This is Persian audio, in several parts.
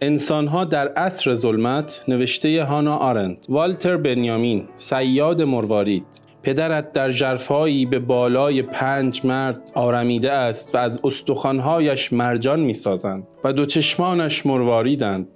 انسانها در عصر ظلمت نوشته هانا آرند. والتر بنیامین سیاد مروارید. پدرت در جرفایی به بالای پنج مرد آرمیده است و از استخوانهایش مرجان می‌سازند و دو چشمانش مرواریدند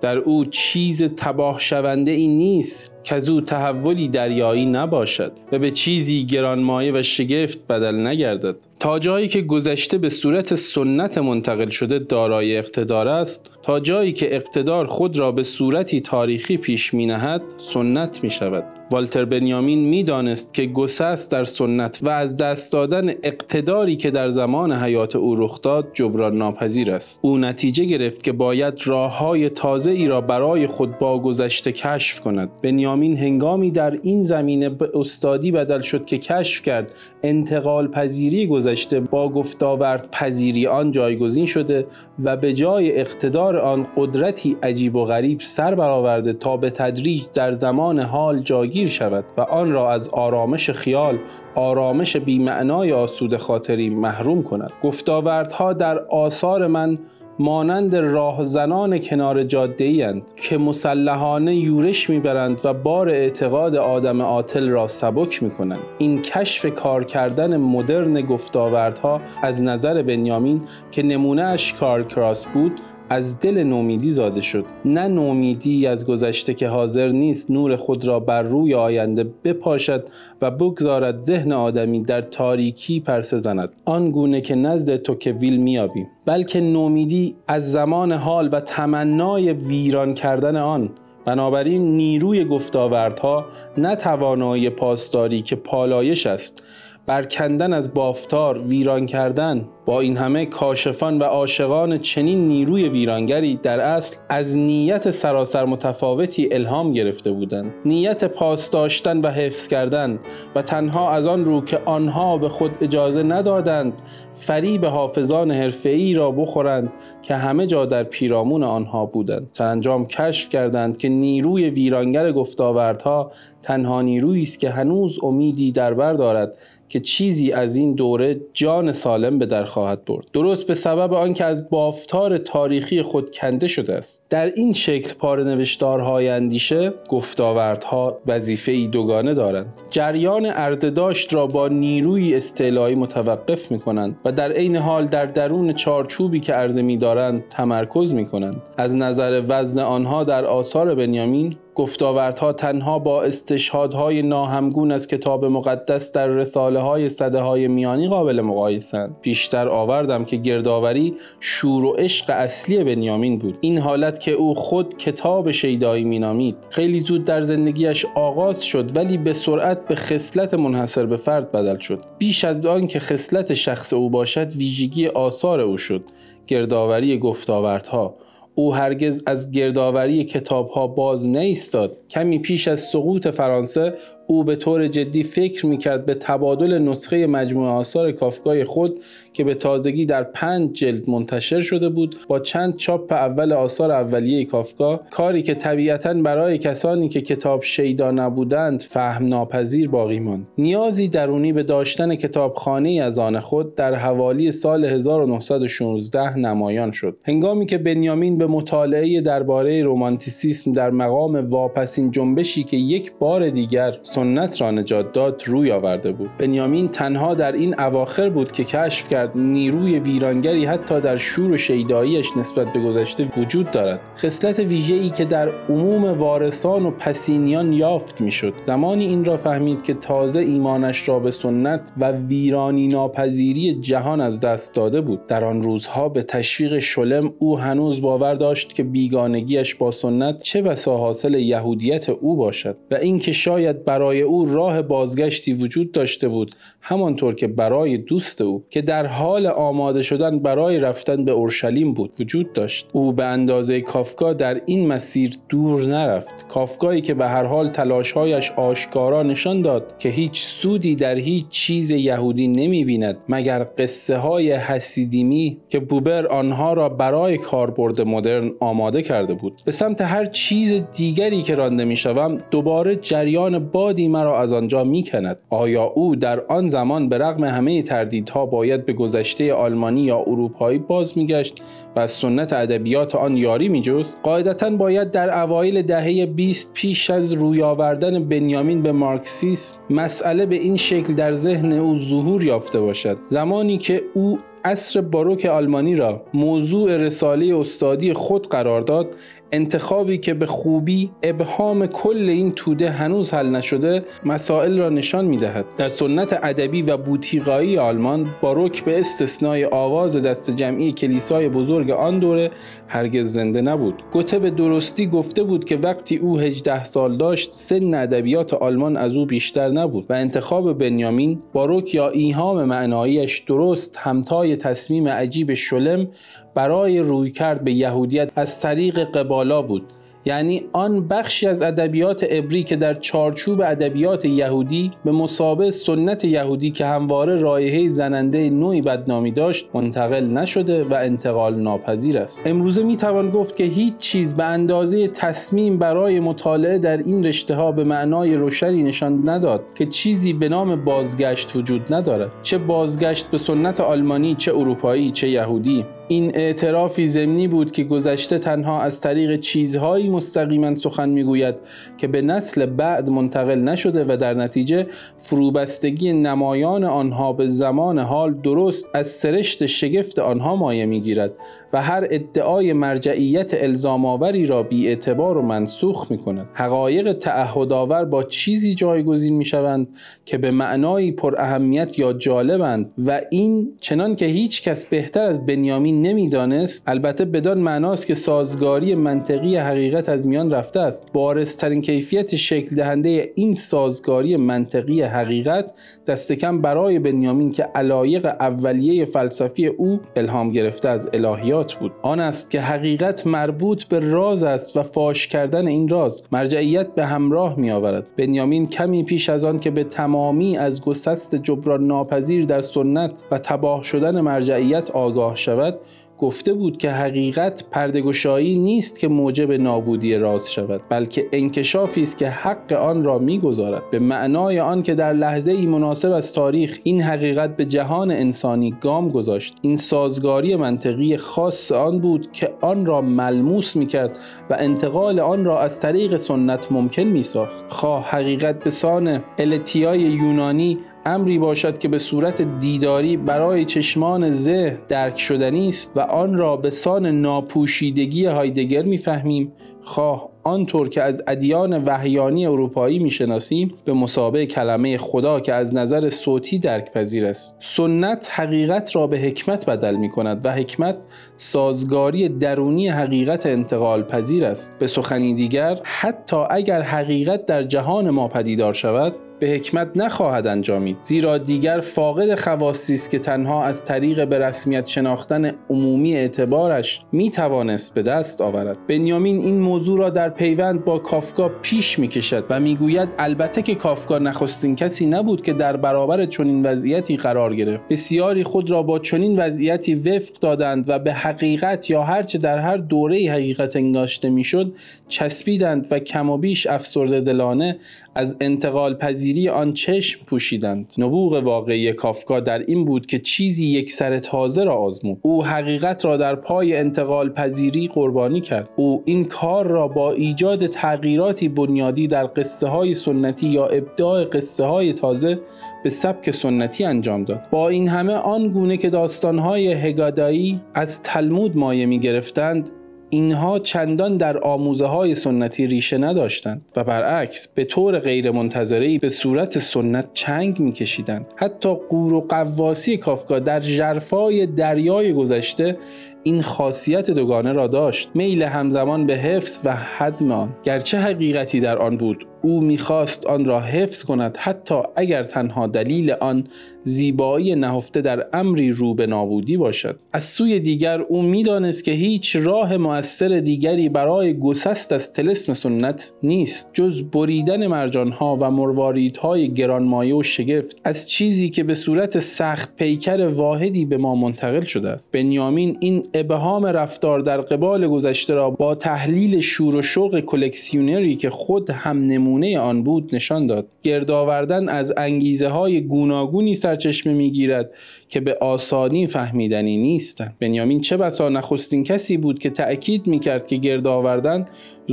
در او چیز تباه شونده ای نیست. که از او تحولی دریایی نباشد و به چیزی گرانمایه و شگفت بدل نگردد. تا جایی که گذشته به صورت سنت منتقل شده دارای اقتدار است تا جایی که اقتدار خود را به صورتی تاریخی پیش می نهد سنت می شود والتر بنیامین می دانست که گسست در سنت و از دست دادن اقتداری که در زمان حیات او رخ داد جبران ناپذیر است. او نتیجه گرفت که باید راه های تازه ای را برای خود با گذشته کشف کند. بنیامین هنگامی در این زمینه به استادی بدل شد که کشف کرد انتقال پذیری گذشته با گفتاورد پذیری آن جایگزین شده و به جای اقتدار آن قدرتی عجیب و غریب سر برآورده تا به تدریج در زمان حال جاگیر شود و آن را از آرامش خیال آرامش بیمعنای آسود خاطری محروم کند. گفتاوردها در آثار من مانند راهزنان کنار جاده اند که مسلحانه یورش می‌برند و بار اعتقاد آدم عاطل را سبک می‌کنند. این کشف کار کردن مدرن گفتاوردها از نظر بنیامین که نمونه اش کار کراس بود از دل نومیدی زاده شد. نه نومیدی از گذشته که حاضر نیست نور خود را بر روی آینده بپاشد و بگذارد ذهن آدمی در تاریکی پرسه زند. آن گونه که نزد توکویل میابیم بلکه نومیدی از زمان حال و تمنای ویران کردن آن. بنابراین نیروی گفتاوردها نه توانایی پاسداری که پالایش است. برکندن از بافتار ویران کردن با این همه کاشفان و عاشقان چنین نیروی ویرانگری در اصل از نیت سراسر متفاوتی الهام گرفته بودند. نیت پاس داشتن و حفظ کردن و تنها از آن رو که آنها به خود اجازه ندادند فریب حافظان حرفه‌ای را بخورند که همه جا در پیرامون آنها بودند. سرانجام کشف کردند که نیروی ویرانگر گفتاوردها تنها نیرویی است که هنوز امیدی در بر دارد که چیزی از این دوره جان سالم به در خواهد برد. درست به سبب آنکه از بافتار تاریخی خود کنده شده است. در این شکل پار نوشتارهای اندیشه گفتاوردها وظیفه ای دوگانه دارند. جریان داشت را با نیروی استعلایی متوقف می کنند و در عین حال در درون چارچوبی که عرضه می دارند تمرکز می کنند از نظر وزن آنها در آثار بنیامین گفتاوردها تنها با استشهادهای ناهمگون از کتاب مقدس در رساله های صده های میانی قابل مقایسند. بیشتر آوردم که گردآوری شور و عشق اصلی بنیامین بود. این حالت که او خود کتاب شیدایی مینامید. خیلی زود در زندگیش آغاز شد ولی به سرعت به خصلت منحصر به فرد بدل شد. بیش از آن که خصلت شخص او باشد ویژگی آثار او شد. گردآوری گفتاوردها. او هرگز از گردآوری کتابها باز نیستاد. کمی پیش از سقوط فرانسه او به طور جدی فکر می‌کرد به تبادل نسخه مجموعه آثار کافکای خود که به تازگی در پنج جلد منتشر شده بود با چند چاپ اول آثار اولیه کافکا کاری که طبیعتا برای کسانی که کتاب شیدا نبودند فهم ناپذیر باقی ماند. نیازی درونی به داشتن کتابخانه از آن خود در حوالی سال 1916 نمایان شد. هنگامی که بنیامین به مطالعه درباره رومانتیسیسم در مقام واپسین جنبشی که یک بار دیگر سنت را نجات داد روی آورده بود. بنیامین تنها در این اواخر بود که کشف کرد نیروی ویرانگری حتی در شور و شیداییش نسبت به گذشته وجود دارد. خصلت ای که در عموم وارثان و پسینیان یافت می‌شد. زمانی این را فهمید که تازه ایمانش را به سنت و ویرانی ناپذیری جهان از دست داده بود. در آن روزها به تشویق شلم او هنوز باور داشت که بیگانگیش با سنت چه بسا حاصل یهودیت او باشد و اینکه شاید برای او راه بازگشتی وجود داشته بود همانطور که برای دوست او که در حال آماده شدن برای رفتن به اورشلیم بود وجود داشت. او به اندازه کافکا در این مسیر دور نرفت. کافکایی که به هر حال تلاشهایش آشکارا نشان داد که هیچ سودی در هیچ چیز یهودی نمی بیند مگر قصه های حسیدیمی که بوبر آنها را برای کاربرد مدرن آماده کرده بود. به سمت هر چیز دیگری که رانده می شوم دوباره جریان با بادی مرا از آنجا می‌کند. آیا او در آن زمان به رغم همه تردیدها باید به گذشته آلمانی یا اروپایی باز میگشت و از سنت ادبیات آن یاری میجست؟ قاعدتا باید در اوایل دهه 20 پیش از روی آوردن بنیامین به مارکسیسم مسئله به این شکل در ذهن او ظهور یافته باشد. زمانی که او عصر باروک آلمانی را موضوع رساله استادی خود قرار داد انتخابی که به خوبی ابهام کل این توده هنوز حل نشده مسائل را نشان می دهد. در سنت ادبی و بوتیقایی آلمان باروک به استثنای آواز دست جمعی کلیسای بزرگ آن دوره هرگز زنده نبود. گوته به درستی گفته بود که وقتی او 18 سال داشت سن ادبیات آلمان از او بیشتر نبود و انتخاب بنیامین باروک یا ایهام معناییش درست همتای تصمیم عجیب شلم برای رویکرد به یهودیت از طریق قبالا بود. یعنی آن بخشی از ادبیات عبری که در چارچوب ادبیات یهودی به مسابه سنت یهودی که همواره رایحه زننده نوعی بدنامی داشت منتقل نشده و انتقال ناپذیر است. امروزه می توان گفت که هیچ چیز به اندازه تصمیم برای مطالعه در این رشته ها به معنای روشنی نشان نداد که چیزی به نام بازگشت وجود ندارد. چه بازگشت به سنت آلمانی چه اروپایی چه یهودی. این اعترافی ضمنی بود که گذشته تنها از طریق چیزهایی مستقیما سخن می‌گوید که به نسل بعد منتقل نشده و در نتیجه فروبستگی نمایان آنها به زمان حال درست از سرشت شگفت آنها مایه می‌گیرد. و هر ادعای مرجعیت الزام آوری را بی و منسوخ می کند. حقایق تعهدآور با چیزی جایگزین می شوند که به معنایی پر اهمیت یا جالبند و این چنان که هیچ کس بهتر از بنیامین نمی‌دانست البته بدان معناست که سازگاری منطقی حقیقت از میان رفته است بارسترین کیفیت شکل دهنده این سازگاری منطقی حقیقت دست کم برای بنیامین که علایق اولیه فلسفی او الهام گرفته از الهیات بود. آن است که حقیقت مربوط به راز است و فاش کردن این راز مرجعیت به همراه می آورد بنیامین کمی پیش از آن که به تمامی از گسست جبران ناپذیر در سنت و تباه شدن مرجعیت آگاه شود گفته بود که حقیقت پردگشایی نیست که موجب نابودی راز شود بلکه انکشافی است که حق آن را می‌گذارد. به معنای آن که در لحظه ای مناسب از تاریخ این حقیقت به جهان انسانی گام گذاشت این سازگاری منطقی خاص آن بود که آن را ملموس می‌کرد و انتقال آن را از طریق سنت ممکن میساخت. خواه حقیقت به سان التیای یونانی امری باشد که به صورت دیداری برای چشمان ذهن درک شدنی است و آن را به سان ناپوشیدگی هایدگر می‌فهمیم. خواه آنطور که از ادیان وحیانی اروپایی می‌شناسیم به مسابه کلمه خدا که از نظر صوتی درک پذیر است. سنت حقیقت را به حکمت بدل می کند و حکمت سازگاری درونی حقیقت انتقال پذیر است. به سخنی دیگر حتی اگر حقیقت در جهان ما پدیدار شود به حکمت نخواهد انجامید زیرا دیگر فاقد خواستی است که تنها از طریق به رسمیت شناختن عمومی اعتبارش می توانست به دست آورد. بنیامین این موضوع را در پیوند با کافکا پیش می کشد و می‌گوید البته که کافکا نخستین کسی نبود که در برابر چنین وضعیتی قرار گرفت. بسیاری خود را با چنین وضعیتی وفق دادند و به حقیقت یا هرچه در هر دوره حقیقت انگاشته می‌شد چسبیدند و کم و بیش افسرده دلانه از انتقال پذیری آن چشم پوشیدند. نبوغ واقعی کافکا در این بود که چیزی یک سر تازه را آزمود. او حقیقت را در پای انتقال پذیری قربانی کرد. او این کار را با ایجاد تغییراتی بنیادی در قصه های سنتی یا ابداع قصه های تازه به سبک سنتی انجام داد. با این همه آن گونه که داستانهای هگادایی از تلمود مایه می گرفتند اینها چندان در آموزه های سنتی ریشه نداشتند و برعکس به طور غیرمنتظره به صورت سنت چنگ میکشیدند. حتی قور و قواسی کافکا در جرفای دریای گذشته این خاصیت دوگانه را داشت. میل همزمان به حفظ و حدم گرچه حقیقتی در آن بود. او می‌خواست آن را حفظ کند حتی اگر تنها دلیل آن زیبایی نهفته در امری رو به نابودی باشد. از سوی دیگر او می‌دانست که هیچ راه مؤثر دیگری برای گسست از تلسم سنت نیست جز بریدن مرجانها و مرواریدهای گرانمایه و شگفت. از چیزی که به صورت سخت پیکر واحدی به ما منتقل شده است. بنیامین این ابهام رفتار در قبال گذشته را با تحلیل شور و شوق کلکسیونری که خود هم نمود نمونه آن بود نشان داد. گرد آوردن از انگیزه های گوناگونی سرچشمه می‌گیرد که به آسانی فهمیدنی نیستند. بنیامین چه بسا نخستین کسی بود که تأکید می‌کرد که گرد آوردن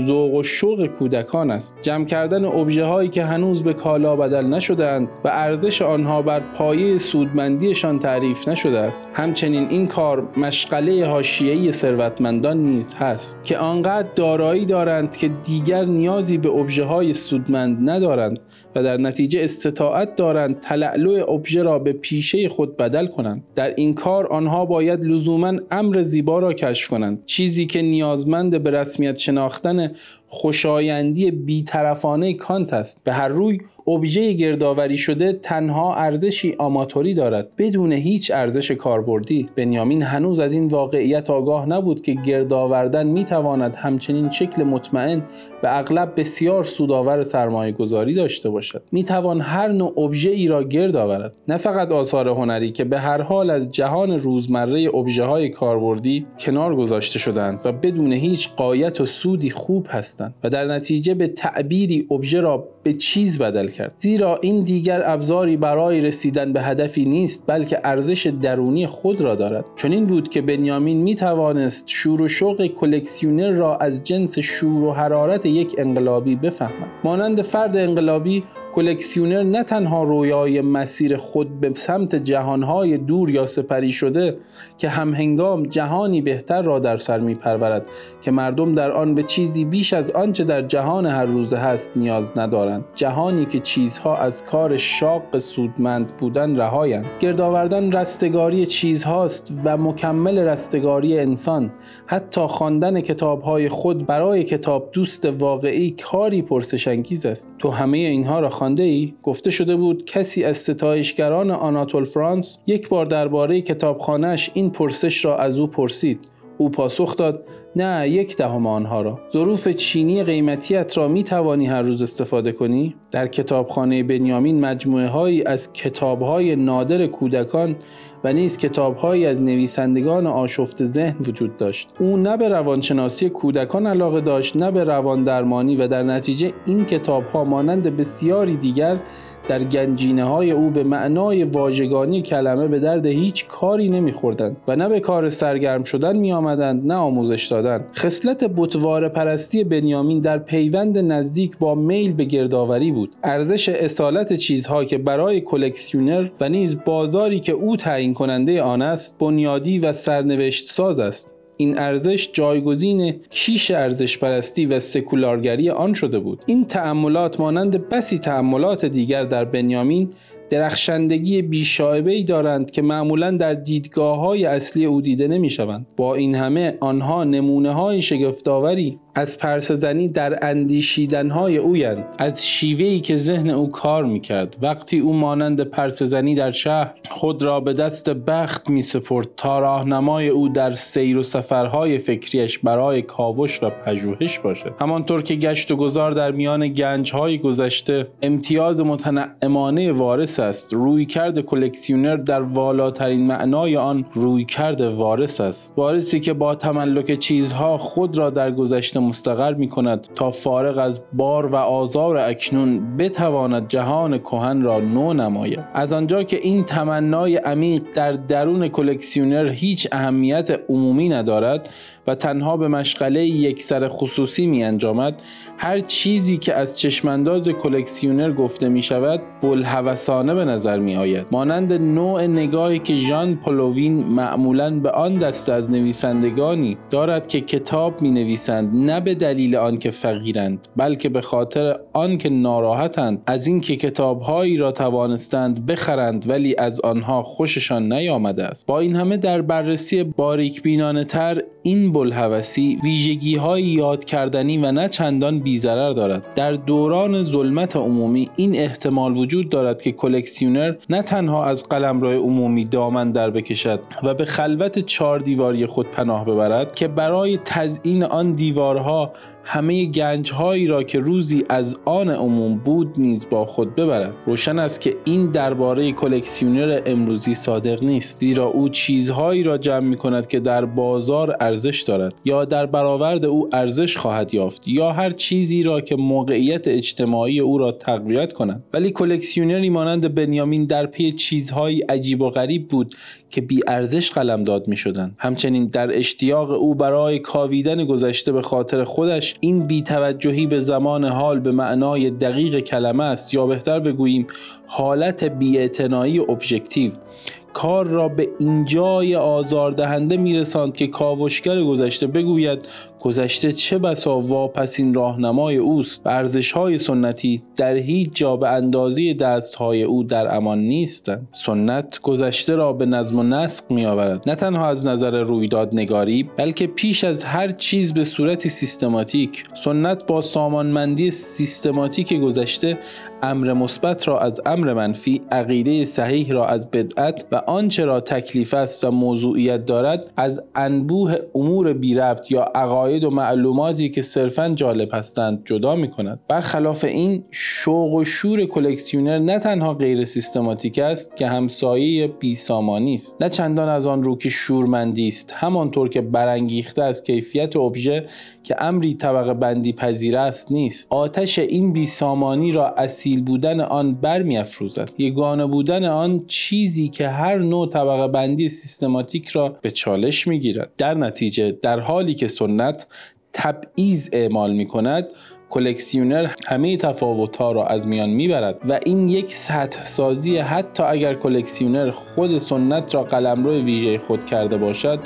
ذوق و شوق کودکان است. جمع کردن ابژه هایی که هنوز به کالا بدل نشدهاند و ارزش آنها بر پایه سودمندیشان تعریف نشده است. همچنین این کار مشغله حاشیه‌ای ثروتمندان نیز هست که آنقدر دارایی دارند که دیگر نیازی به ابژه های سودمند ندارند و در نتیجه استطاعت دارند تلعلو ابژه را به پیشه خود بدل کنند. در این کار آنها باید لزوما امر زیبا را کشف کنند. چیزی که نیازمند به رسمیت شناختن خوشایندی بیطرفانه کانت است. به هر روی ابژه گردآوری شده تنها ارزشی آماتوری دارد. بدون هیچ ارزش کاربردی. بنیامین هنوز از این واقعیت آگاه نبود که گردآوردن می‌تواند همچنین شکل مطمئن و اغلب بسیار سودآور سرمایه گذاری داشته باشد. می‌توان هر نوع ابژه ای را گرد آورد. نه فقط آثار هنری که به هر حال از جهان روزمره ابژه های کاربردی کنار گذاشته شدند و بدون هیچ قایت و سودی خوب هستند و در نتیجه به تعبیری ابژه را به چیز بدل کرد. زیرا این دیگر ابزاری برای رسیدن به هدفی نیست بلکه ارزش درونی خود را دارد. چون این بود که بنیامین می توانست شور و شوق کلکسیونر را از جنس شور و حرارت یک انقلابی بفهمد. مانند فرد انقلابی کلکسیونر نه تنها رویای مسیر خود به سمت جهانهای دور یا سپری شده که همهنگام جهانی بهتر را در سر می پرورد که مردم در آن به چیزی بیش از آنچه در جهان هر روزه هست نیاز ندارند. جهانی که چیزها از کار شاق سودمند بودن رهایند. گردآوردن رستگاری چیزهاست و مکمل رستگاری انسان. حتی خواندن کتابهای خود برای کتاب دوست واقعی کاری پرسشانگیز است. تو همه اینها را ای گفته شده بود کسی از ستایشگران آناتول فرانس یک بار درباره کتابخانهش این پرسش را از او پرسید. او پاسخ داد نه یک دهم آنها را. ظروف چینی قیمتیت را می توانی هر روز استفاده کنی؟ در کتابخانه بنیامین مجموعه هایی از کتاب های نادر کودکان و نیز کتابهایی از نویسندگان آشفت ذهن وجود داشت. او نه به روانشناسی کودکان علاقه داشت نه به روان درمانی و در نتیجه این کتابها مانند بسیاری دیگر در گنجینه های او به معنای واژگانی کلمه به درد هیچ کاری نمیخوردند و نه به کار سرگرم شدن می آمدند نه آموزش دادن. خصلت بتوار پرستی بنیامین در پیوند نزدیک با میل به گردآوری بود. ارزش اصالت چیزها که برای کلکسیونر و نیز بازاری که او تعیین کننده آن است بنیادی و سرنوشت ساز است. این ارزش جایگزین کیش ارزش پرستی و سکولارگری آن شده بود این تأملات مانند بسی تأملات دیگر در بنیامین درخشندگی بیشایبه ای دارند که معمولا در دیدگاه های اصلی او دیده نمی شوند. با این همه آنها نمونه های شگفتآوری از پرسزنی در اندیشیدنهای اویند. از شیوهی که ذهن او کار می‌کرد. وقتی او مانند پرسزنی در شهر خود را به دست بخت می سپرد تا راهنمای او در سیر و سفرهای فکریش برای کاوش و پژوهش باشد. همانطور که گشت و گذار در میان گنجهای گذشته امتیاز متنعمانه وارث است. روی کرد کلکسیونر در والاترین معنای آن روی کرد وارث است. وارثی که با تملک چیزها خود را در گذشته مستقر می کند تا فارغ از بار و آزار اکنون بتواند جهان کهن را نو نماید. از آنجا که این تمنای عمیق در درون کلکسیونر هیچ اهمیت عمومی ندارد و تنها به مشغله یکسر خصوصی می انجامد. هر چیزی که از چشمانداز کلکسیونر گفته می شود بلهوسانه به نظر می آید. مانند نوع نگاهی که ژان پولوین معمولا به آن دست از نویسندگانی دارد که کتاب می نویسند نه به دلیل آنکه فقیرند بلکه به خاطر آنکه ناراحتند. از اینکه کتابهایی را توانستند بخرند ولی از آنها خوششان نیامده است. با این همه در بررسی باریک بینانه تر این بلهوسی ویژگی های یاد کردنی و نه چندان بی‌ضرر دارد. در دوران ظلمت عمومی این احتمال وجود دارد که کلکسیونر نه تنها از قلمرو عمومی دامن در بکشد و به خلوت چهار دیواری خود پناه ببرد که برای تزیین آن دیوارها همه گنجهایی را که روزی از آن عموم بود نیز با خود ببرد. روشن است که این درباره کلکسیونر امروزی صادق نیست زیرا او چیزهایی را جمع می کند که در بازار ارزش دارد یا در برآورد او ارزش خواهد یافت یا هر چیزی را که موقعیت اجتماعی او را تقویت کند. ولی کلکسیونری مانند بنیامین در پی چیزهایی عجیب و غریب بود که بی ارزش قلمداد می شدن. همچنین در اشتیاق او برای کاویدن گذشته به خاطر خودش این بیتوجهی به زمان حال به معنای دقیق کلمه است یا بهتر بگوییم حالت بیاعتنایی ابژکتیو کار را به اینجای آزاردهنده میرساند که کاوشگر گذشته بگوید گذشته چه بسا واپسین راهنمای اوست. و های سنتی در هیچ جا به اندازه های او در امان نیستند. سنت گذشته را به نظم و نسق می آورد نه تنها از نظر رویداد نگاری بلکه پیش از هر چیز به صورتی سیستماتیک. سنت با سامانمندی سیستماتیک گذشته امر مثبت را از امر منفی عقیده صحیح را از بدعت و آنچه را تکلیف است و موضوعیت دارد از انبوه امور بی ربط یا عقاید و معلوماتی که صرفا جالب هستند جدا می کند برخلاف این شوق و شور کلکسیونر نه تنها غیر سیستماتیک است که همسایه بیسامانی است نه چندان از آن رو که شورمندی است. همانطور که برانگیخته از کیفیت ابژه که امری طبقه بندی پذیر است نیست. آتش این بیسامانی را اصیل بودن آن برمیافروزد. یگانه بودن آن چیزی که هر نوع طبقه بندی سیستماتیک را به چالش می‌گیرد. در نتیجه در حالی که سنت تبعیض اعمال می کند کلکسیونر همه تفاوت ها را از میان می‌برد و این یک سطح سازی حتی اگر کلکسیونر خود سنت را قلمرو ویژه خود کرده باشد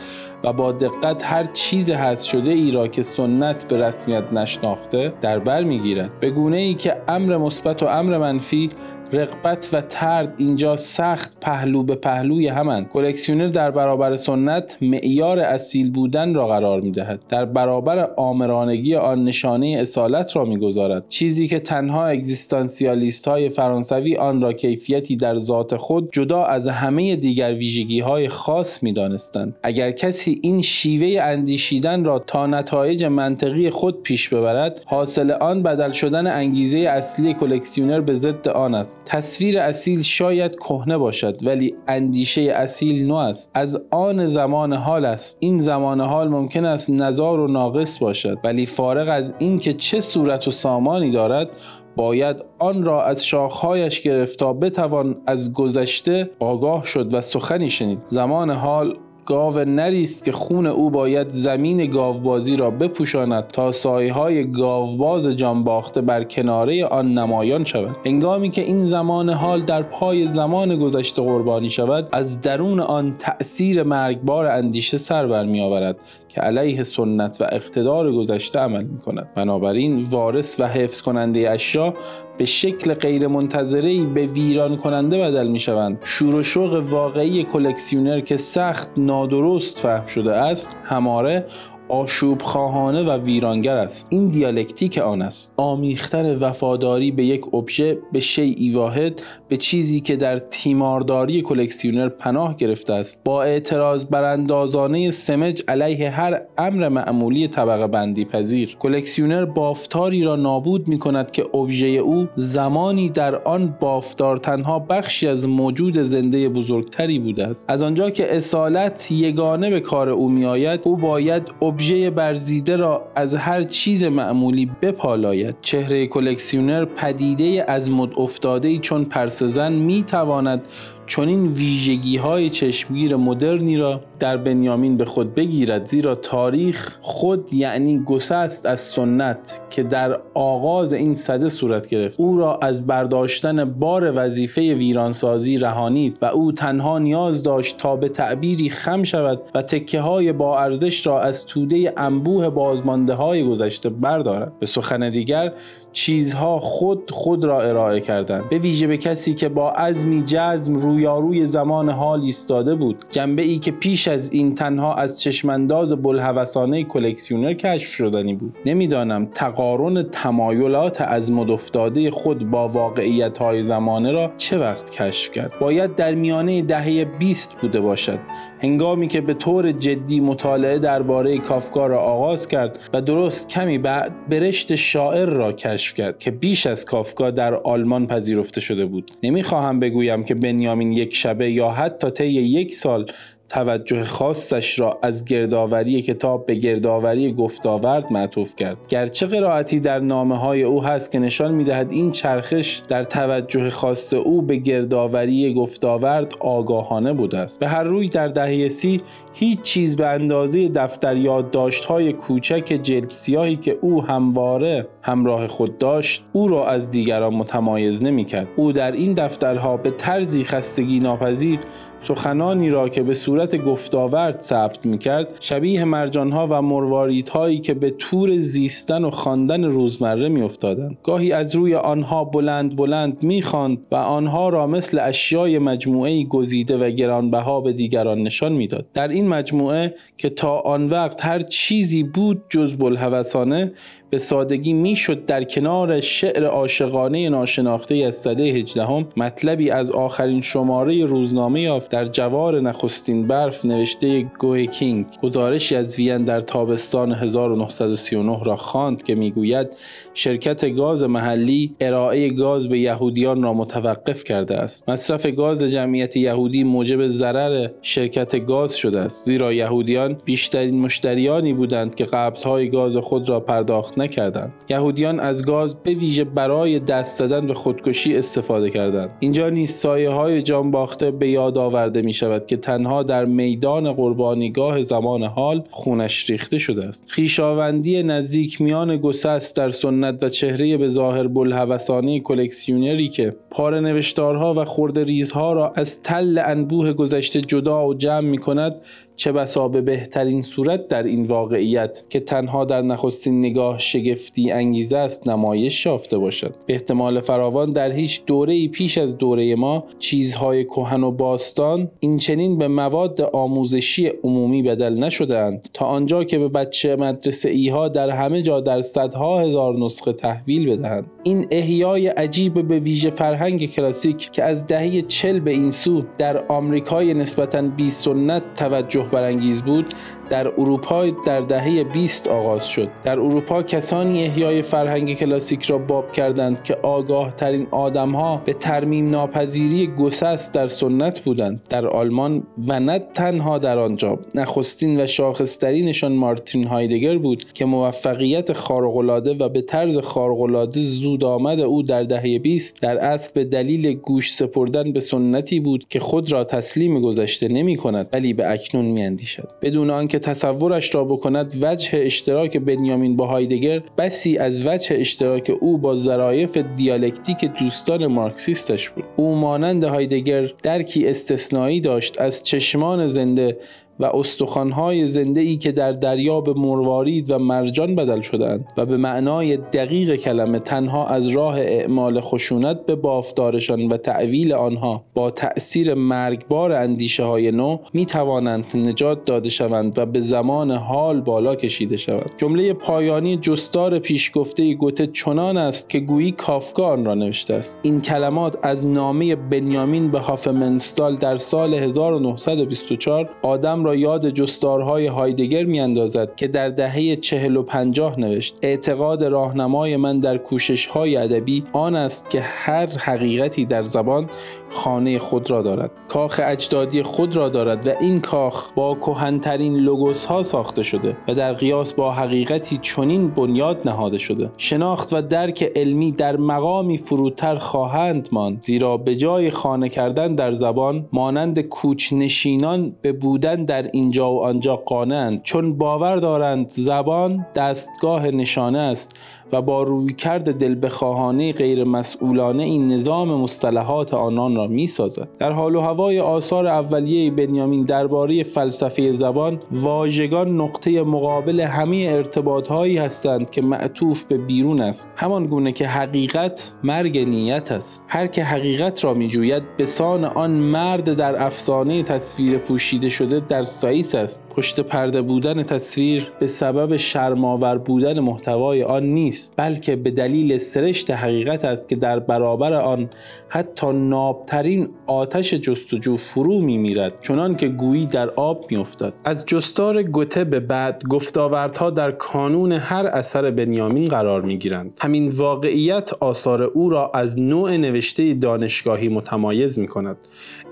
و با دقت هر چیز هست شده ای را که سنت به رسمیت نشناخته در بر می‌گیرد. به گونه ای که امر مثبت و امر منفی رغبت و طرد اینجا سخت پهلو به پهلوی همند. کلکسیونر در برابر سنت معیار اصیل بودن را قرار می دهد در برابر آمرانگی آن نشانه اصالت را می‌گذارد. چیزی که تنها اگزیستانسیالیست های فرانسوی آن را کیفیتی در ذات خود جدا از همه دیگر ویژگی های خاص می دانستند. اگر کسی این شیوه اندیشیدن را تا نتایج منطقی خود پیش ببرد حاصل آن بدل شدن انگیزه اصلی کلکسیونر به ضد آن است. تصویر اصیل شاید کهنه باشد ولی اندیشه اصیل نو است. از آن زمان حال است. این زمان حال ممکن است نزار و ناقص باشد ولی فارغ از اینکه چه صورت و سامانی دارد باید آن را از شاخهایش گرفت تا بتوان از گذشته آگاه شد و سخنی شنید. زمان حال گاو نریست که خون او باید زمین گاوبازی را بپوشاند تا سایه های گاوباز جانباخته بر کناره آن نمایان شود. انگامی که این زمان حال در پای زمان گذشته قربانی شود از درون آن تأثیر مرگبار اندیشه سر برمی آورد که علیه سنت و اقتدار گذشته عمل می کند بنابراین وارث و حفظ کننده اشیا به شکل غیر منتظری به ویران کننده بدل می شوند شور و شوق واقعی کلکسیونر که سخت نادرست فهم شده است هماره آشوب خواهانه و ویرانگر است. این دیالکتیک آن است. آمیختن وفاداری به یک ابژه به شیئی واحد به چیزی که در تیمارداری کلکسیونر پناه گرفته است. با اعتراض براندازانه سمج علیه هر امر معمولی طبقه بندی پذیر. کلکسیونر بافتاری را نابود می کند که ابژه او زمانی در آن بافتار تنها بخشی از موجود زنده بزرگتری بوده است. از آنجا که اصالت یگانه به کار او می آید او باید ابژه برزیده را از هر چیز معمولی بپالاید. چهره کلکسیونر پدیده از مد افتاده چون پرسزن می تواند چون این ویژگی های چشمگیر مدرنی را در بنیامین به خود بگیرد زیرا تاریخ خود یعنی گسست از سنت که در آغاز این صده صورت گرفت. او را از برداشتن بار وظیفه ویرانسازی رهانید و او تنها نیاز داشت تا به تعبیری خم شود و تکه های با ارزش را از توده انبوه بازمانده های گذشته بردارد. به سخن دیگر چیزها خود خود را ارائه کردند. به ویژه به کسی که با عزمی جزم رو رویاروی زمان حال ایستاده بود. جنبه ای که پیش از این تنها از چشمانداز بلحوثانه کلکسیونر کشف شدنی بود. نمی‌دانم تقارن تمایلات از مدافتاده خود با واقعیت های زمانه را چه وقت کشف کرد. باید در میانه دهه 20 بوده باشد. هنگامی که به طور جدی مطالعه درباره کافکا را آغاز کرد و درست کمی بعد برشت شاعر را کشف کرد که بیش از کافکا در آلمان پذیرفته شده بود. نمی‌خواهم بگویم که بنیامین یک شبه یا حتی طی یک سال توجه خاصش را از گردآوری کتاب به گردآوری گفتاورد معطوف کرد گرچه قرائتی در نامه های او هست که نشان می‌دهد این چرخش در توجه خاص او به گردآوری گفتاورد آگاهانه بوده است به هر روی در دهه سی هیچ چیز به اندازه دفتر یادداشت های کوچک جلد سیاهی که او همواره همراه خود داشت او را از دیگران متمایز نمی کرد. او در این دفترها به طرزی خستگی ناپذیر سخنانی را که به صورت گفتاورد ثبت می‌کرد شبیه مرجانها و مرواریدهایی که به تور زیستن و خواندن روزمره میافتادند. گاهی از روی آنها بلند بلند می‌خواند و آنها را مثل اشیای مجموعه گزیده و گرانبها به دیگران نشان می‌داد. در این مجموعه که تا آن وقت هر چیزی بود جز بلحوثانه به سادگی می‌شد در کنار شعر عاشقانه ناشناخته از سده هجدهم مطلبی از آخرین شماره روزنامه یافت در جوار نخستین برف نوشته گوه کینگ. گزارشی از وین در تابستان 1939 را خواند که می‌گوید شرکت گاز محلی ارائه گاز به یهودیان را متوقف کرده است. مصرف گاز جمعیت یهودی موجب ضرر شرکت گاز شده است زیرا یهودیان بیشترین مشتریانی بودند که قبضهای گاز خود را پرداخت نکردند. یهودیان از گاز به ویژه برای دست زدن به خودکشی استفاده کردند. اینجا نیز سایه های جان باخته به یاد آورده می شود که تنها در میدان قربانیگاه زمان حال خونش ریخته شده است. خیشاوندی نزدیک میان گسست در سنت و چهره به ظاهر بلحوثانه کلکسیونری که پاره نوشتارها و خورده ریزها را از تل انبوه گذشته جدا و جمع می کند چه بسا به بهترین صورت در این واقعیت که تنها در نخستین نگاه شگفتی انگیزه است نمایش یافته باشد. به احتمال فراوان در هیچ دوره پیش از دوره ما چیزهای کهن و باستان این چنین به مواد آموزشی عمومی بدل نشدهاند. تا آنجا که به بچه مدرسه ایها در همه جا در صدها هزار نسخه تحویل بدهند. این احیای عجیب به ویژه فرهنگ کلاسیک که از دهه چل به این سو در آمریکای نسبتا بی سنت توجه برانگیز بود در اروپا در دهه 20 آغاز شد. در اروپا کسانی احیای فرهنگ کلاسیک را باب کردند که آگاه ترین آدمها به ترمیم ناپذیری گسست در سنت بودند. در آلمان و نه تنها در آنجا. نخستین و شاخصترینشان مارتین هایدگر بود که موفقیت خارق‌العاده و به طرز خارق‌العاده زود آمد او در دهه 20 در اصل به دلیل گوش سپردن به سنتی بود که خود را تسلیم گذشته نمی کند ولی به اکنون می اندیشد بدون آنکه تصورش را بکند وجه اشتراک بنیامین با هایدگر بسی از وجه اشتراک او با ظرایف دیالکتیک دوستان مارکسیستش بود. او مانند هایدگر درکی استثنایی داشت از چشمان زنده و استخوانهای زنده ای که در دریا به مروارید و مرجان بدل شدند و به معنای دقیق کلمه تنها از راه اعمال خشونت به بافتارشان و تعویل آنها با تأثیر مرگبار اندیشه های نو می توانند نجات داده شوند و به زمان حال بالا کشیده شوند. جمله پایانی جستار پیشگفته گوته چنان است که گویی کافکا آن را نوشته است. این کلمات از نامه بنیامین به هافمنستال در سال 1924 آدم را یاد جستارهای هایدگر میاندازد که در دهه چهل و پنجاه نوشت. اعتقاد راهنمای من در کوشش های ادبی آن است که هر حقیقتی در زبان خانه خود را دارد. کاخ اجدادی خود را دارد و این کاخ با کهنترین لوگوس ها ساخته شده و در قیاس با حقیقتی چنین بنیاد نهاده شده. شناخت و درک علمی در مقامی فروتر خواهند ماند زیرا به جای خانه کردن در زبان مانند کوچ نشینان به بودن در اینجا و آنجا قانند چون باور دارند زبان دستگاه نشانه است و با رویکرد دل بخواهانه غیر مسئولانه این نظام مصطلحات آنان را می سازد در حال و هوای آثار اولیه بنیامین درباره فلسفه زبان واژگان نقطه مقابل همه ارتباط هایی هستند که معطوف به بیرون است. همان گونه که حقیقت مرگ نیت است. هر که حقیقت را می جوید به سان آن مرد در افسانه تصویر پوشیده شده در سایس است. پشت پرده بودن تصویر به سبب شرماور بودن محتوای آن نیست. بلکه به دلیل سرشت حقیقت است که در برابر آن حتی نابترین آتش جستجو فرو می میرد چنان که گویی در آب می افتد. از جستار گوته به بعد گفتاوردها در کانون هر اثر بنیامین قرار می گیرند همین واقعیت آثار او را از نوع نوشته دانشگاهی متمایز می کند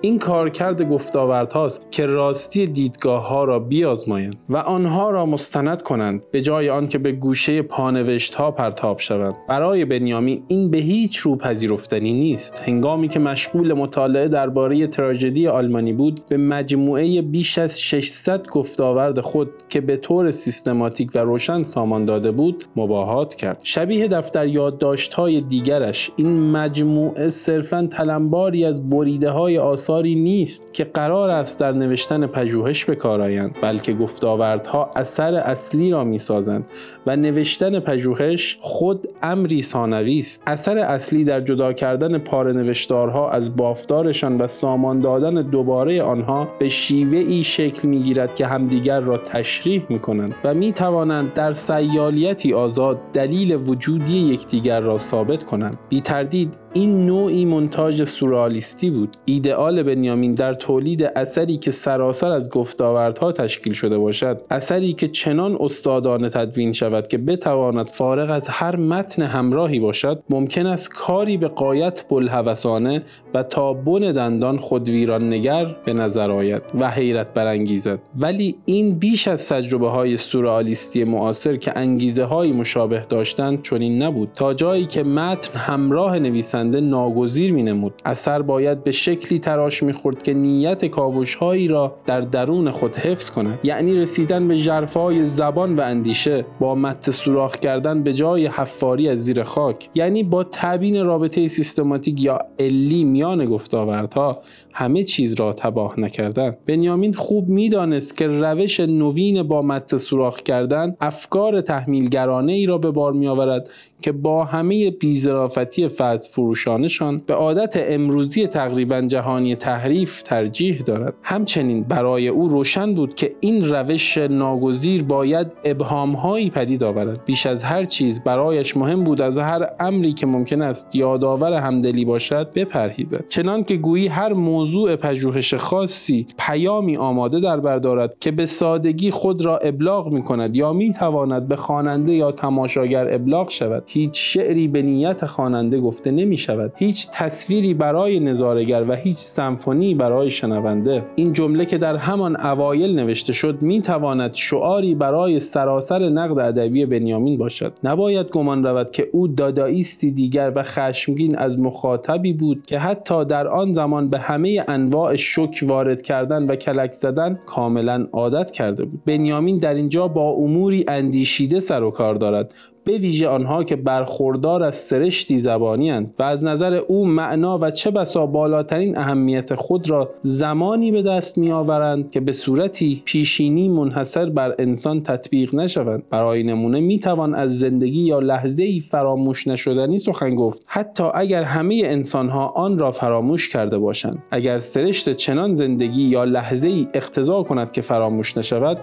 این کارکرد گفتاوردهاست که راستی دیدگاه ها را بیازمایند و آنها را مستند کنند به جای آنکه به گوشه پانوشت ها پرتاب شوند. برای بنیامین این به هیچ رو پذیرفتنی نیست. هنگامی که مشغول مطالعه درباره تراژدی آلمانی بود به مجموعه بیش از 600 گفتاورد خود که به طور سیستماتیک و روشن سامان داده بود مباهات کرد. شبیه دفتر یادداشت های دیگرش این مجموعه صرفا تلمباری از بریده های آثاری نیست که قرار است در نوشتن پژوهش به کار آیند بلکه گفتاوردها اثر اصلی را می‌سازند و نوشتن پژوهش خود امری ثانوی است. اثر اصلی در جدا کردن پاره نوشتارها از بافتارشان و سامان دادن دوباره آنها به شیوه ای شکل می گیرد که همدیگر را تشریح می کنند و می توانند در سیالیتی آزاد دلیل وجودی یکدیگر را ثابت کنند. بی تردید این نوعی منتاج سورالیستی بود. ایدئال بنیامین در تولید اثری که سراسر از گفتاوردها تشکیل شده باشد اثری که چنان استادانه تدوین شود که بتواند فارغ از هر متن همراهی باشد ممکن است کاری به قایت بلحوثانه و تا بن دندان خودویران نگر به نظر آید و حیرت برانگیزد. ولی این بیش از تجربه های سورالیستی معاصر که انگیزه های مشابه داشتند چنین نبود. تا جایی که متن همراه نویسنده نویسنده ناگزیر می اثر باید به شکلی تراش می خورد که نیت کاوش هایی را در درون خود حفظ کند. یعنی رسیدن به ژرفای زبان و اندیشه با مت سوراخ کردن به جای حفاری از زیر خاک. یعنی با تبیین رابطه سیستماتیک یا علی میان گفتاوردها همه چیز را تباه نکردن بنیامین خوب می‌دانست که روش نوین با مت سوراخ کردن افکار تحمیلگرانه ای را به بار می آورد که با همه بیزرافتی فضل فروشانشان به عادت امروزی تقریبا جهانی تحریف ترجیح دارد. همچنین برای او روشن بود که این روش ناگزیر باید ابهامهایی پدید آورد. بیش از هر چیز برایش مهم بود از هر امری که ممکن است یادآور همدلی باشد بپرهیزد. چنان که گویی هر موضوع پژوهش خاصی پیامی آماده در بردارد که به سادگی خود را ابلاغ می کند یا می تواند به خواننده یا تماشاگر ابلاغ شود هیچ شعری به نیت خواننده گفته نمی شود هیچ تصویری برای نظارگر و هیچ سمفونی برای شنونده. این جمله که در همان اوایل نوشته شد می تواند شعاری برای سراسر نقد ادبی بنیامین باشد. نباید گمان رود که او داداییستی دیگر و خشمگین از مخاطبی بود که حتی در آن زمان به همه انواع شک وارد کردن و کلک زدن کاملا عادت کرده بود. بنیامین در اینجا با اموری اندیشیده سر و کار دارد. به ویژه آنها که برخوردار از سرشتی زبانی هند و از نظر او معنا و چه بسا بالاترین اهمیت خود را زمانی به دست می آورند که به صورتی پیشینی منحصر بر انسان تطبیق نشوند. برای نمونه می توان از زندگی یا لحظه ای فراموش نشدنی سخن گفت. حتی اگر همه انسانها آن را فراموش کرده باشند. اگر سرشت چنان زندگی یا لحظه ای اقتضا کند که فراموش نشود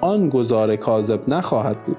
آن گزار کاذب نخواهد بود.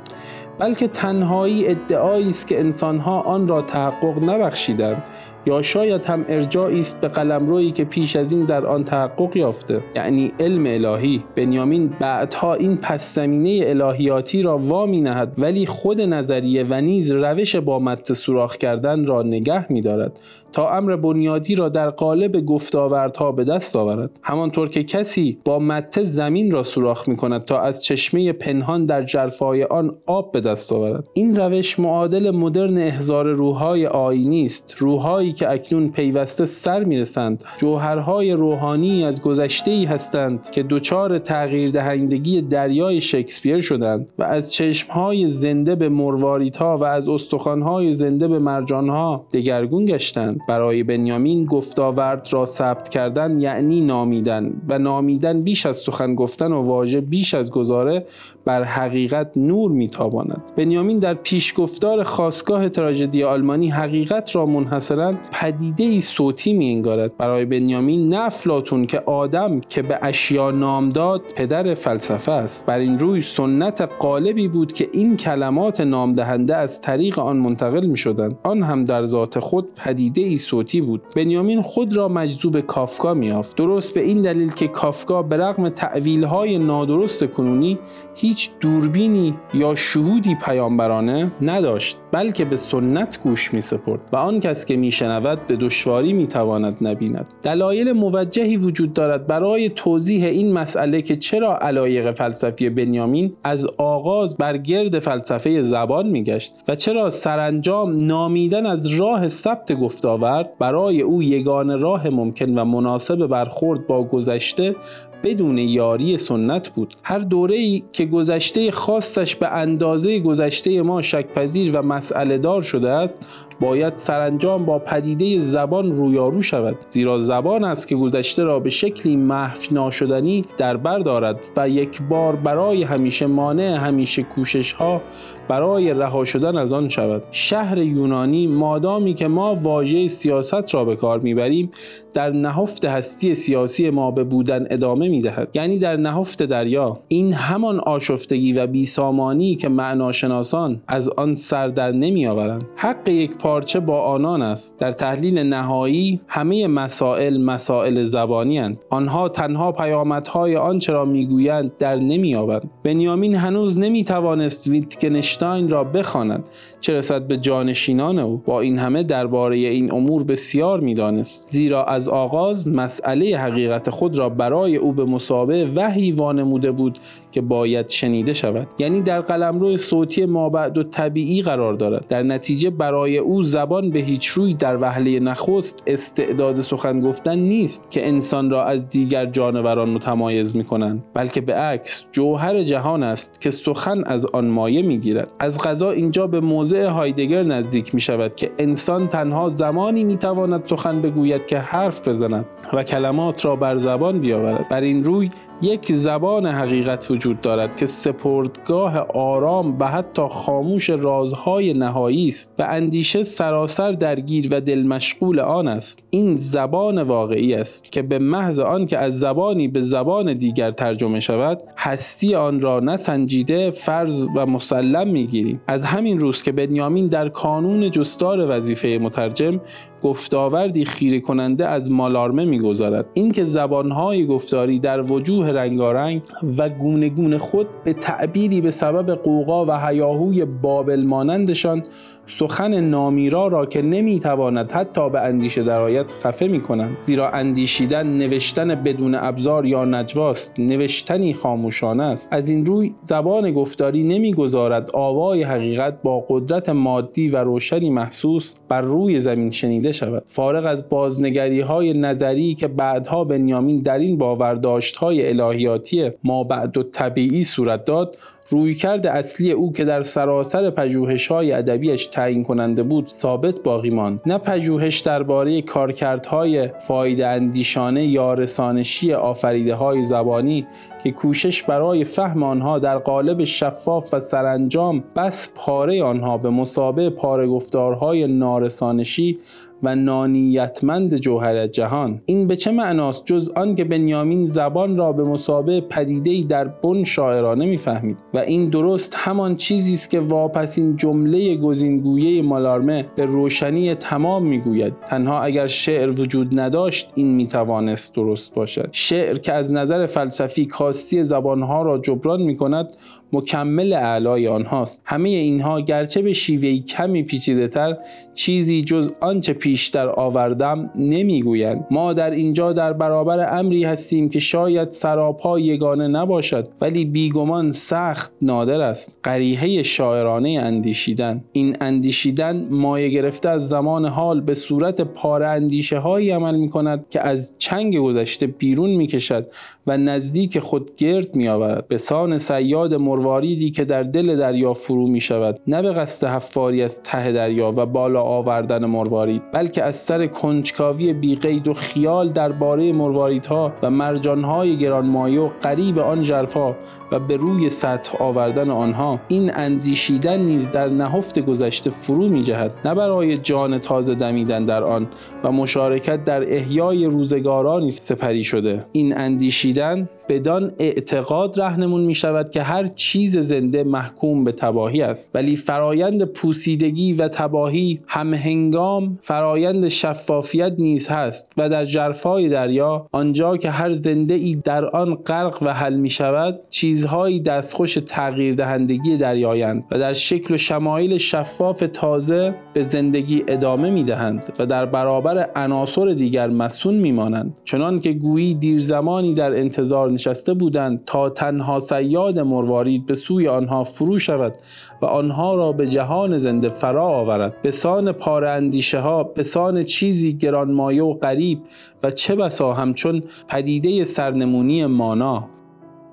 بلکه تنهایی ادعایی است که انسانها آن را تحقق نبخشیدند یا شاید هم ارجاعی است به قلمرویی که پیش از این در آن تحقق یافته. یعنی علم الهی. بنیامین بعدها این پس زمینه الهیاتی را وامی نهد ولی خود نظریه و نیز روش با مت سوراخ کردن را نگه می‌دارد. تا امر بنیادی را در قالب گفتاوردها به دست آورد. همانطور که کسی با مت زمین را سوراخ می کند تا از چشمه پنهان در جرفای آن آب به دست آورد. این روش معادل مدرن احضار روحهای آینی است. روحهایی که اکنون پیوسته سر می‌رسند جوهرهای روحانی از گذشته ای هستند که دچار تغییر دهندگی دریای شکسپیر شدند و از چشمهای زنده به مرواریدها و از استخوانهای زنده به مرجانها دگرگون گشتند برای بنیامین گفتاورد را ثبت کردن یعنی نامیدن و نامیدن بیش از سخن گفتن و واژه بیش از گزاره بر حقیقت نور میتاباند. بنیامین در پیشگفتار خاصگاه تراژدی آلمانی حقیقت را منحصرا پدیده ای صوتی می انگارد برای بنیامین نه افلاتون که آدم که به اشیا نام داد پدر فلسفه است. بر این روی سنت قالبی بود که این کلمات نام دهنده از طریق آن منتقل می شدند آن هم در ذات خود پدیده ای صوتی بود. بنیامین خود را مجذوب کافکا میافت درست به این دلیل که کافکا به رغم تعویل های نادرست کنونی هیچ دوربینی یا شهودی پیامبرانه نداشت بلکه به سنت گوش می سپرد و آن کس که می شنود به دشواری می تواند نبیند. دلایل موجهی وجود دارد برای توضیح این مسئله که چرا علایق فلسفی بنیامین از آغاز بر گرد فلسفه زبان می گشت و چرا سرانجام نامیدن از راه ثبت گفتاورد برای او یگان راه ممکن و مناسب برخورد با گذشته بدون یاری سنت بود. هر دوره ای که گذشته خواستش به اندازه گذشته ما شکپذیر و مسئله دار شده است باید سرانجام با پدیده زبان رویارو شود. زیرا زبان است که گذشته را به شکلی محو ناشدنی در بر دارد و یک بار برای همیشه مانع همیشه کوشش ها برای رها شدن از آن شود. شهر یونانی مادامی که ما واژه سیاست را به کار می‌بریم در نهفت هستی سیاسی ما به بودن ادامه می‌دهد. یعنی در نهفت دریا. این همان آشفتگی و بیسامانی که معناشناسان از آن سر در نمیآورند. حق یک پارچه با آنان است. در تحلیل نهایی همه مسائل مسائل زبانی هند. آنها تنها پیامدهای آنچه را می‌گویند در نمییابند. بنیامین هنوز نمی‌توانست ویتگنشتاین را بخواند چه رسد به جانشینان او. با این همه درباره این امور بسیار می‌دانست. زیرا از آغاز مسئله حقیقت خود را برای او به مسابه وحی وانموده بود که باید شنیده شود. یعنی در قلمرو صوتی مابعد و طبیعی قرار دارد. در نتیجه برای او زبان به هیچ روی در وهله نخست استعداد سخن گفتن نیست که انسان را از دیگر جانوران متمایز می کنند بلکه به عکس جوهر جهان است که سخن از آن مایه می گیرد از غذا اینجا به موضع هایدگر نزدیک می شود که انسان تنها زمانی می تواند سخن بگوید که حرف بزند و کلمات را بر زبان بیاورد. بر این روی یک زبان حقیقت وجود دارد که سپردگاه آرام و حتی خاموش رازهای نهایی است و اندیشه سراسر درگیر و دل مشغول آن است. این زبان واقعی است که به محض آن که از زبانی به زبان دیگر ترجمه شود هستی آن را نسنجیده فرض و مسلم می‌گیریم. از همین روز که بنیامین در کانون جستار وظیفه مترجم گفتاوردی خیره کننده از مالارمه می‌گذارد. اینکه زبانهای گفتاری در وجوه رنگارنگ و گونه خود به تعبیری به سبب قوقا و هیاهوی بابل مانندشان سخن نامیرا را که نمی‌تواند حتی به اندیشه درآید خفه می کنند زیرا اندیشیدن نوشتن بدون ابزار یا نجواست نوشتنی خاموشانه است. از این روی زبان گفتاری نمی‌گذارد آوای حقیقت با قدرت مادی و روشنی محسوس بر روی زمین شنیده شود. فارغ از بازنگری های نظری که بعدها بنیامین در این باورداشت های الهیاتی ما بعد و طبیعی صورت داد رویکرد اصلی او که در سراسر پژوهش های ادبیش تعیین کننده بود ثابت باقی ماند. نه پژوهش درباره کارکردهای فایده اندیشانه یا رسانشی آفریده های زبانی که کوشش برای فهم آنها در قالب شفاف و سرانجام بس پاره آنها به مسابه پاره گفتارهای نارسانشی و نانیتمند جوهر جهان. این به چه معناست؟ جز آن که بنیامین زبان را به مسابه پدیده‌ای در بن شاعرانه می‌فهمید و این درست همان چیزی است که واپسین جمله گزینگویه مالارمه به روشنی تمام می‌گوید. تنها اگر شعر وجود نداشت این می‌توانست درست باشد. شعر که از نظر فلسفی کاستی زبانها را جبران می کند مکمل اعلای آنهاست. همه اینها گرچه به شیوهی کمی پیچیده تر چیزی جز آنچه پیشتر آوردم نمی‌گویند. ما در اینجا در برابر امری هستیم که شاید سراپا یگانه نباشد ولی بیگمان سخت نادر است. قریحه شاعرانه اندیشیدن. این اندیشیدن مایه گرفته از زمان حال به صورت پاره اندیشه هایی عمل می کند که از چنگ گذشته بیرون می کشد و نزدیک خود گرد می آورد به سان سیاد مرواریدی که در دل دریا فرو می شود نه به قصد حفاری از ته دریا و بالا آوردن مروارید بلکه از سر کنجکاوی بیقید و خیال درباره مرواریدها و مرجانهای گرانمایه و قریب آن جرفا و به روی سطح آوردن آنها این اندیشیدن نیز در نهفت گذشته فرو می جهد نه برای جان تازه دمیدن در آن و مشارکت در احیای روزگارانی سپری شده. این اندیشیدن بدان اعتقاد رهنمون می شود که هر چیز زنده محکوم به تباهی است. ولی فرایند پوسیدگی و تباهی هم هنگام فرایند شفافیت نیز هست و در جرفای دریا آنجا که هر زنده ای در آن غرق و حل می شود چیزهایی دستخوش تغییر دهندگی دریایند و در شکل و شمایل شفاف تازه به زندگی ادامه می دهند و در برابر عناصر دیگر مسون می مانند چنان که گویی دیر زمانی در انتظار نشسته بودند تا تنها سیاد مروارید به سوی آنها فرو شود و آنها را به جهان زنده فرا آورد به سان پاره اندیشه ها به سان چیزی گرانمایه و غریب و چه بسا همچون پدیده سرنمونی مانا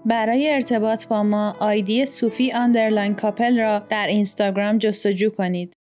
برای ارتباط با ما آیدی صوفی underline کاپل را در اینستاگرام جستجو کنید.